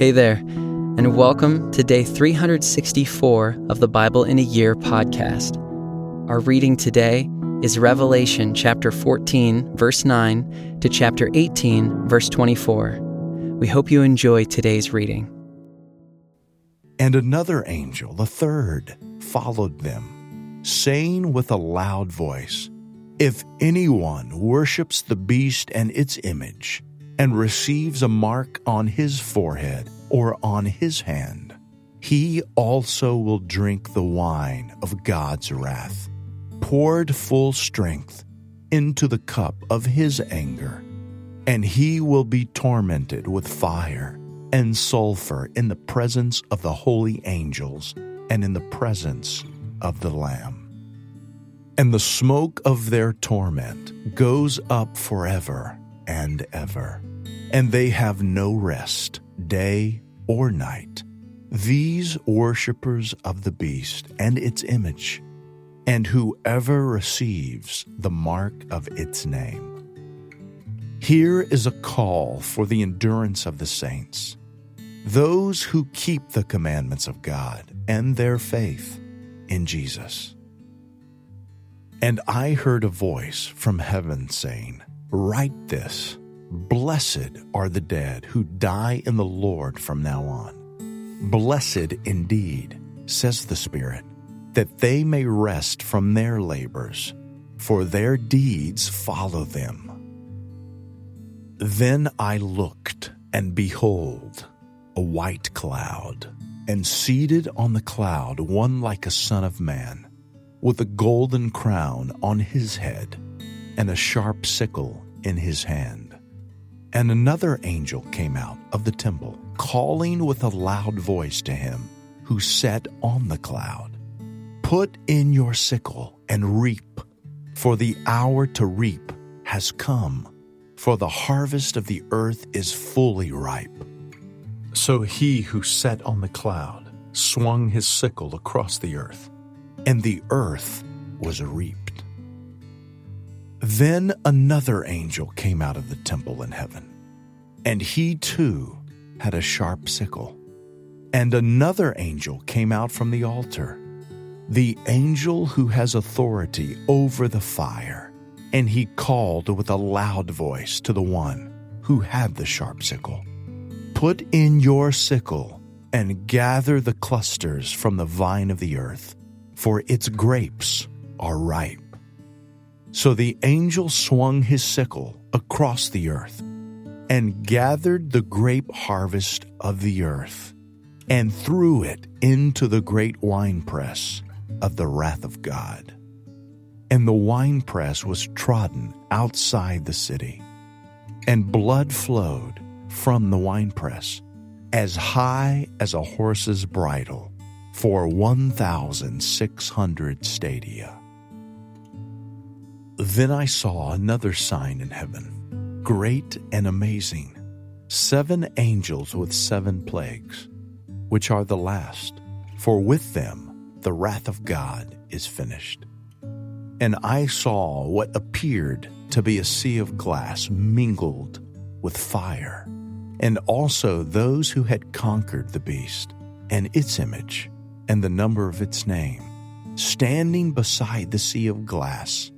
Hey there, and welcome to day 364 of the Bible in a Year podcast. Our reading today is Revelation chapter 14, verse 9 to chapter 18, verse 24. We hope you enjoy today's reading. And another angel, the third, followed them, saying with a loud voice, If anyone worships the beast and its image, and receives a mark on his forehead or on his hand, he also will drink the wine of God's wrath, poured full strength into the cup of his anger, and he will be tormented with fire and sulfur in the presence of the holy angels and in the presence of the Lamb. And the smoke of their torment goes up forever and ever and they have no rest, day or night. These worshippers of the beast and its image, and whoever receives the mark of its name. Here is a call for the endurance of the saints, those who keep the commandments of God and their faith in Jesus. And I heard a voice from heaven saying, Write this Blessed are the dead who die in the Lord from now on. Blessed indeed, says the Spirit, that they may rest from their labors, for their deeds follow them. Then I looked, and behold, a white cloud, and seated on the cloud one like a son of man, with a golden crown on his head, and a sharp sickle in his hand. And another angel came out of the temple, calling with a loud voice to him who sat on the cloud Put in your sickle and reap, for the hour to reap has come, for the harvest of the earth is fully ripe. So he who sat on the cloud swung his sickle across the earth, and the earth was reaped. Then another angel came out of the temple in heaven, and he too had a sharp sickle. And another angel came out from the altar, the angel who has authority over the fire. And he called with a loud voice to the one who had the sharp sickle Put in your sickle and gather the clusters from the vine of the earth, for its grapes are ripe. So the angel swung his sickle across the earth and gathered the grape harvest of the earth and threw it into the great winepress of the wrath of God. And the winepress was trodden outside the city, and blood flowed from the winepress as high as a horse's bridle for 1,600 stadia. Then I saw another sign in heaven, great and amazing seven angels with seven plagues, which are the last, for with them the wrath of God is finished. And I saw what appeared to be a sea of glass mingled with fire, and also those who had conquered the beast and its image and the number of its name, standing beside the sea of glass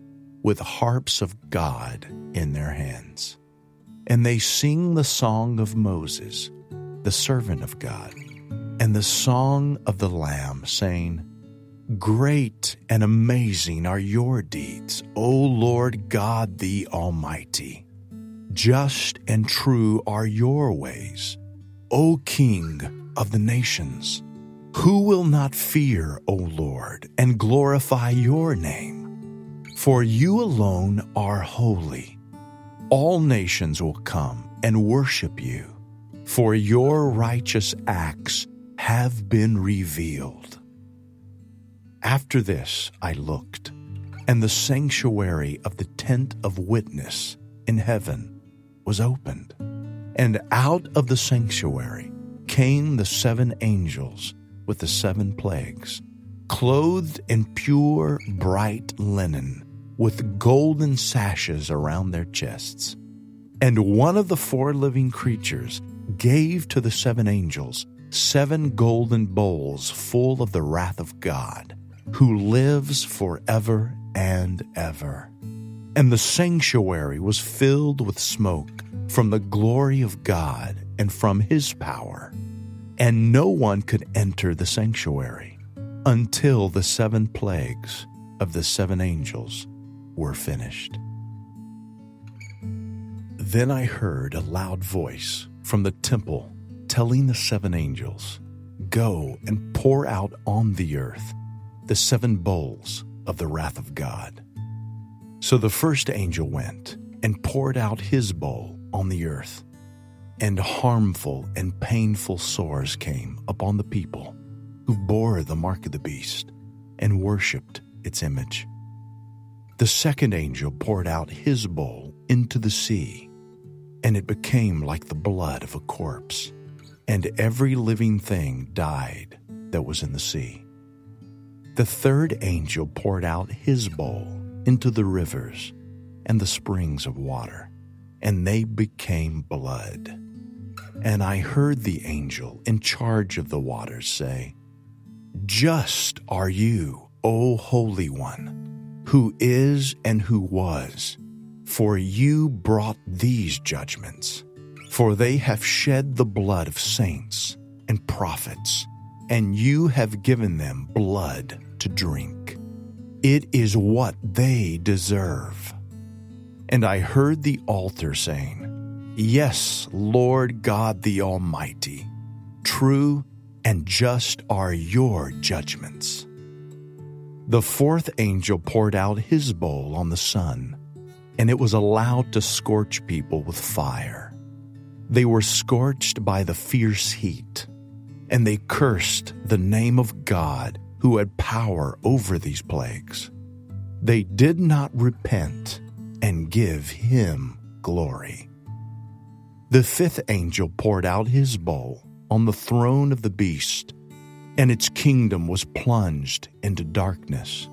with harps of God in their hands. And they sing the song of Moses, the servant of God, and the song of the Lamb, saying, Great and amazing are your deeds, O Lord God the Almighty. Just and true are your ways, O King of the nations. Who will not fear, O Lord, and glorify your name? For you alone are holy. All nations will come and worship you, for your righteous acts have been revealed. After this I looked, and the sanctuary of the tent of witness in heaven was opened. And out of the sanctuary came the seven angels with the seven plagues, clothed in pure, bright linen with golden sashes around their chests. And one of the four living creatures gave to the seven angels seven golden bowls full of the wrath of God, who lives forever and ever. And the sanctuary was filled with smoke from the glory of God and from his power. And no one could enter the sanctuary until the seven plagues of the seven angels were finished. Then I heard a loud voice from the temple telling the seven angels, Go and pour out on the earth the seven bowls of the wrath of God. So the first angel went and poured out his bowl on the earth, and harmful and painful sores came upon the people who bore the mark of the beast and worshipped its image. The second angel poured out his bowl into the sea and it became like the blood of a corpse, and every living thing died that was in the sea. The third angel poured out his bowl into the rivers and the springs of water, and they became blood. And I heard the angel in charge of the waters say, Just are you, O Holy One, who is and who was for you brought these judgments, for they have shed the blood of saints and prophets, and you have given them blood to drink. It is what they deserve. And I heard the altar saying, Yes, Lord God the Almighty, true and just are your judgments. The fourth angel poured out his bowl on the sun and it was allowed to scorch people with fire. They were scorched by the fierce heat, and they cursed the name of God who had power over these plagues. They did not repent and give him glory. The fifth angel poured out his bowl on the throne of the beast, and its kingdom was plunged into darkness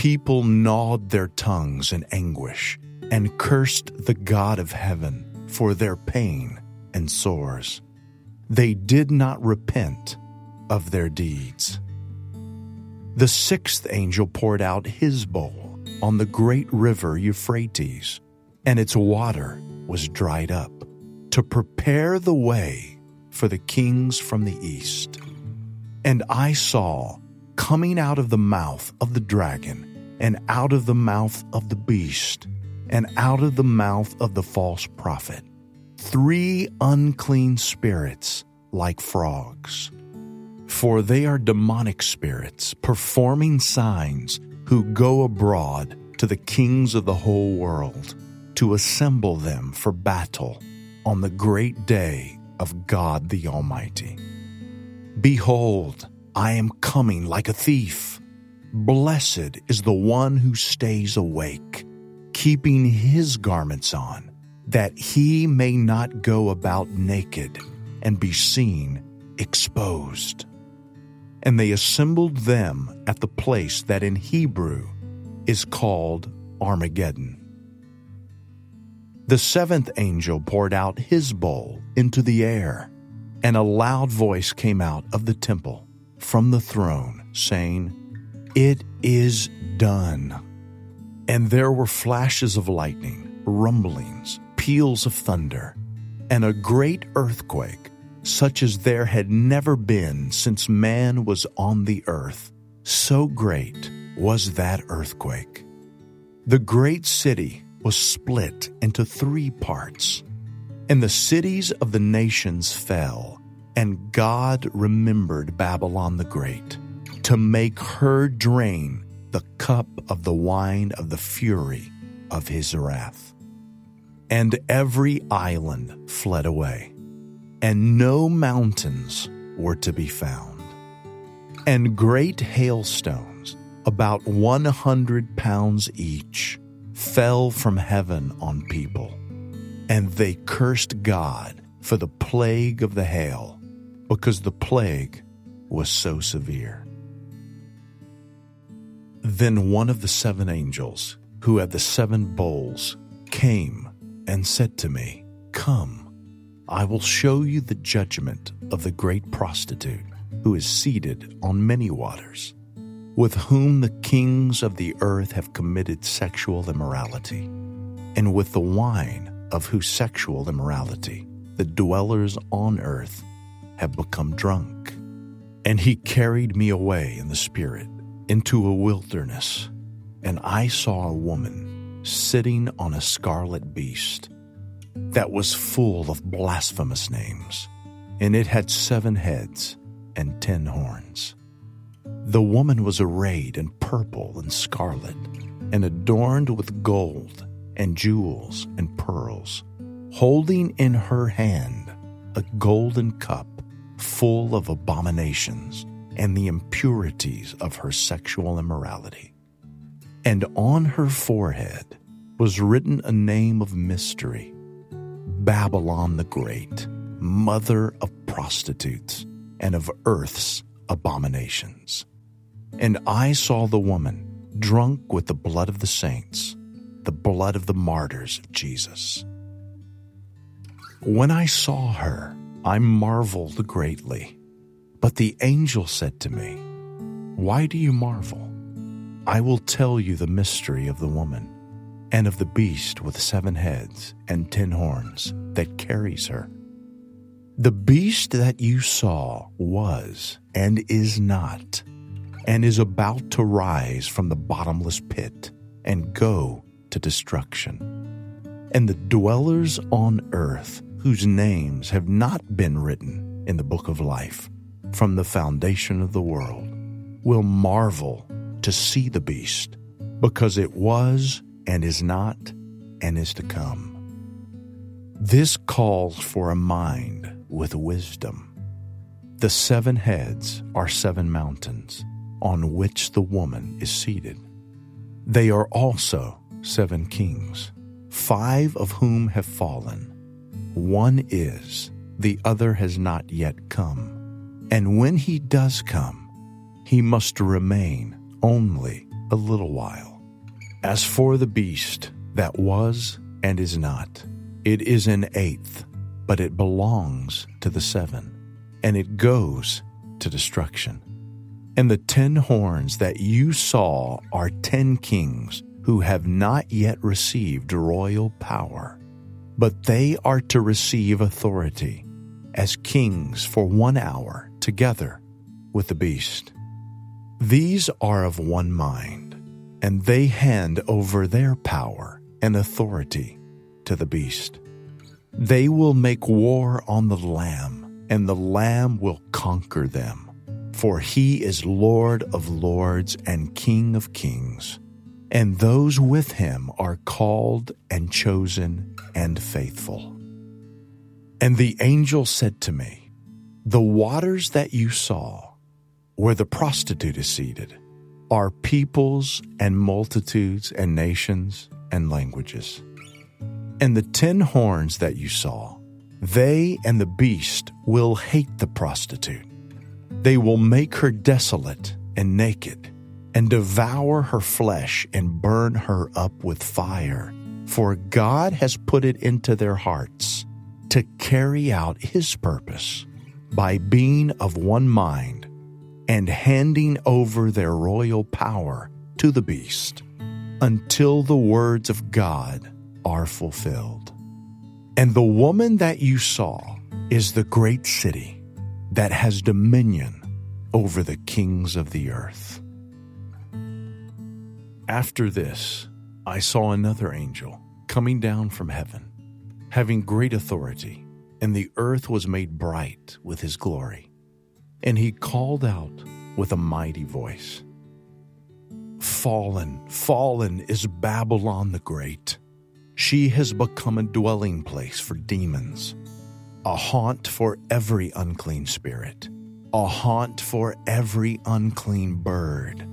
people gnawed their tongues in anguish and cursed the God of heaven for their pain and sores. They did not repent of their deeds. The sixth angel poured out his bowl on the great river Euphrates, and its water was dried up to prepare the way for the kings from the east. And I saw coming out of the mouth of the dragon and out of the mouth of the beast, and out of the mouth of the false prophet, three unclean spirits like frogs. For they are demonic spirits, performing signs, who go abroad to the kings of the whole world to assemble them for battle on the great day of God the Almighty. Behold, I am coming like a thief. Blessed is the one who stays awake, keeping his garments on, that he may not go about naked and be seen exposed. And they assembled them at the place that in Hebrew is called Armageddon. The seventh angel poured out his bowl into the air, and a loud voice came out of the temple from the throne, saying, it is done. And there were flashes of lightning, rumblings, peals of thunder, and a great earthquake, such as there had never been since man was on the earth. So great was that earthquake. The great city was split into three parts, and the cities of the nations fell, and God remembered Babylon the Great to make her drain the cup of the wine of the fury of his wrath. And every island fled away, and no mountains were to be found. And great hailstones, about 100 pounds each, fell from heaven on people, and they cursed God for the plague of the hail, because the plague was so severe. Then one of the seven angels, who had the seven bowls, came and said to me, Come, I will show you the judgment of the great prostitute who is seated on many waters, with whom the kings of the earth have committed sexual immorality, and with the wine of whose sexual immorality the dwellers on earth have become drunk. And he carried me away in the Spirit into a wilderness, and I saw a woman sitting on a scarlet beast that was full of blasphemous names, and it had seven heads and ten horns. The woman was arrayed in purple and scarlet, and adorned with gold and jewels and pearls, holding in her hand a golden cup full of abominations and the impurities of her sexual immorality. And on her forehead was written a name of mystery Babylon the Great, mother of prostitutes and of earth's abominations. And I saw the woman drunk with the blood of the saints, the blood of the martyrs of Jesus. When I saw her, I marveled greatly. But the angel said to me, Why do you marvel? I will tell you the mystery of the woman and of the beast with seven heads and ten horns that carries her. The beast that you saw was and is not, and is about to rise from the bottomless pit and go to destruction. And the dwellers on earth whose names have not been written in the book of life from the foundation of the world will marvel to see the beast because it was and is not and is to come. This calls for a mind with wisdom. The seven heads are seven mountains on which the woman is seated. They are also seven kings, five of whom have fallen one is, the other has not yet come. And when he does come, he must remain only a little while. As for the beast that was and is not, it is an eighth, but it belongs to the seven, and it goes to destruction. And the ten horns that you saw are ten kings who have not yet received royal power but they are to receive authority as kings for one hour together with the beast. These are of one mind, and they hand over their power and authority to the beast. They will make war on the Lamb, and the Lamb will conquer them, for he is Lord of lords and King of kings and those with him are called and chosen and faithful. And the angel said to me, The waters that you saw, where the prostitute is seated, are peoples and multitudes and nations and languages. And the ten horns that you saw, they and the beast will hate the prostitute. They will make her desolate and naked and devour her flesh and burn her up with fire. For God has put it into their hearts to carry out his purpose by being of one mind and handing over their royal power to the beast until the words of God are fulfilled. And the woman that you saw is the great city that has dominion over the kings of the earth. After this, I saw another angel coming down from heaven, having great authority, and the earth was made bright with his glory. And he called out with a mighty voice Fallen, fallen is Babylon the Great. She has become a dwelling place for demons, a haunt for every unclean spirit, a haunt for every unclean bird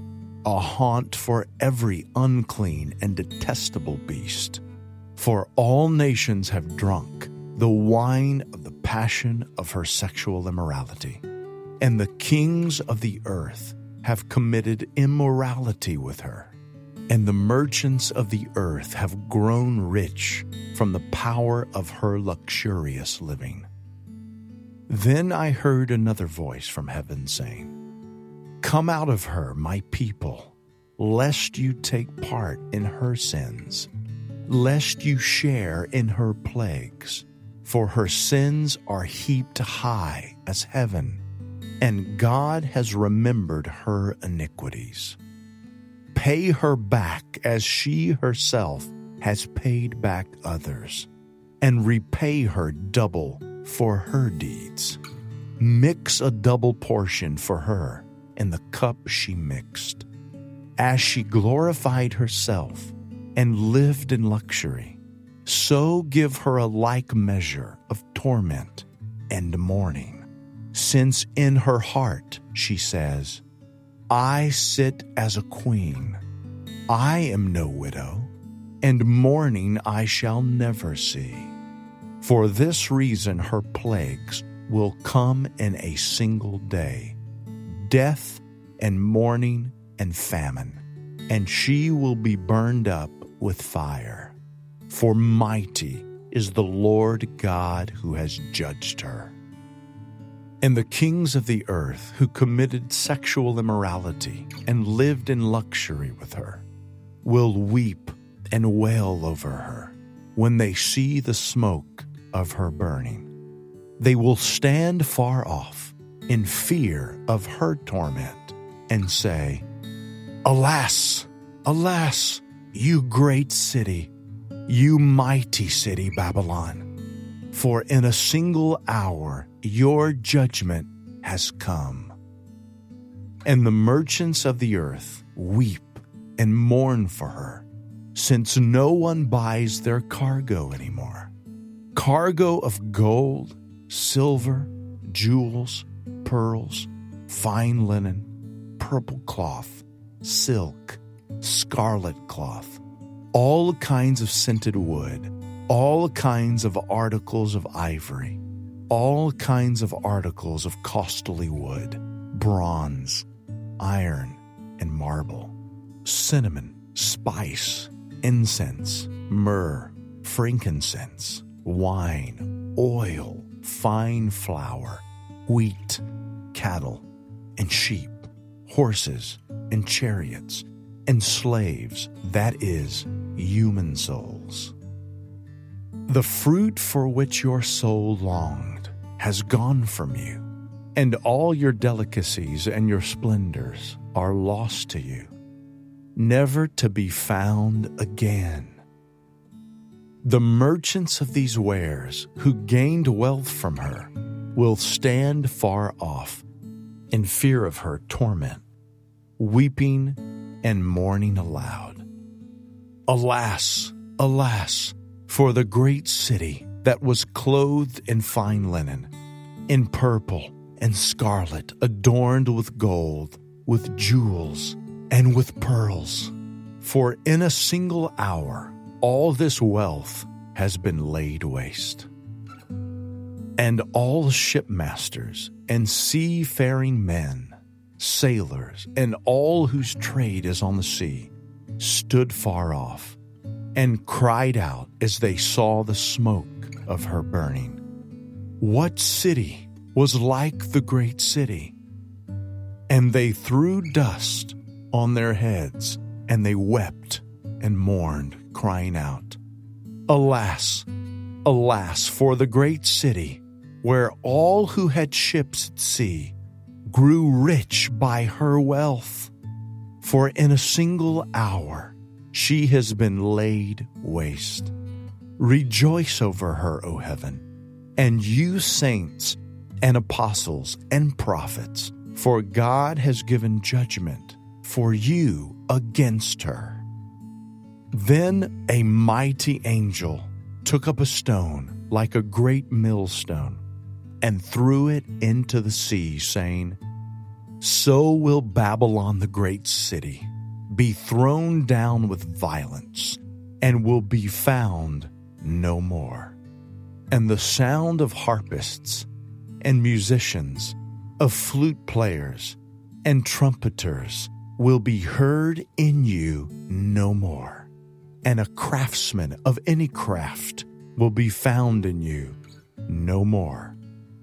a haunt for every unclean and detestable beast. For all nations have drunk the wine of the passion of her sexual immorality, and the kings of the earth have committed immorality with her. and the merchants of the earth have grown rich from the power of her luxurious living. Then I heard another voice from heaven saying, Come out of her, my people, lest you take part in her sins, lest you share in her plagues. For her sins are heaped high as heaven, and God has remembered her iniquities. Pay her back as she herself has paid back others, and repay her double for her deeds. Mix a double portion for her in the cup she mixed. As she glorified herself and lived in luxury, so give her a like measure of torment and mourning, since in her heart she says, I sit as a queen. I am no widow, and mourning I shall never see. For this reason, her plagues will come in a single day death and mourning and famine, and she will be burned up with fire. For mighty is the Lord God who has judged her. And the kings of the earth who committed sexual immorality and lived in luxury with her will weep and wail over her when they see the smoke of her burning. They will stand far off in fear of her torment and say, Alas, alas, you great city, you mighty city, Babylon. For in a single hour your judgment has come. And the merchants of the earth weep and mourn for her, since no one buys their cargo anymore. Cargo of gold, silver, jewels, pearls, fine linen, purple cloth, silk, scarlet cloth, all kinds of scented wood, all kinds of articles of ivory all kinds of articles of costly wood, bronze, iron, and marble, cinnamon, spice, incense, myrrh, frankincense, wine, oil, fine flour, wheat, cattle, and sheep, horses, and chariots, and slaves, that is, human souls. The fruit for which your soul longed has gone from you, and all your delicacies and your splendors are lost to you, never to be found again. The merchants of these wares who gained wealth from her will stand far off in fear of her torment, weeping and mourning aloud. Alas, alas, for the great city that was clothed in fine linen, in purple and scarlet, adorned with gold, with jewels, and with pearls. For in a single hour all this wealth has been laid waste. And all shipmasters and seafaring men, sailors, and all whose trade is on the sea stood far off and cried out as they saw the smoke of her burning. What city was like the great city? And they threw dust on their heads, and they wept and mourned, crying out, Alas, alas, for the great city, where all who had ships at sea grew rich by her wealth. For in a single hour she has been laid waste. Rejoice over her, O heaven, and you saints and apostles and prophets, for God has given judgment for you against her. Then a mighty angel took up a stone like a great millstone and threw it into the sea, saying, So will Babylon the great city be thrown down with violence and will be found no more. And the sound of harpists and musicians, of flute players and trumpeters will be heard in you no more, and a craftsman of any craft will be found in you no more,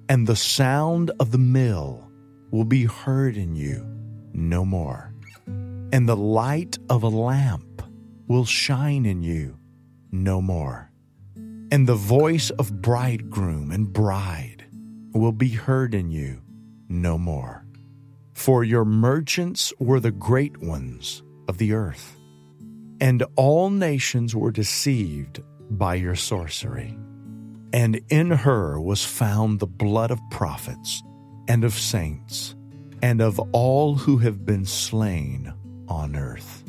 and the sound of the mill will be heard in you no more, and the light of a lamp will shine in you no more, and the voice of bridegroom and bride will be heard in you no more. For your merchants were the great ones of the earth, and all nations were deceived by your sorcery. And in her was found the blood of prophets and of saints and of all who have been slain on earth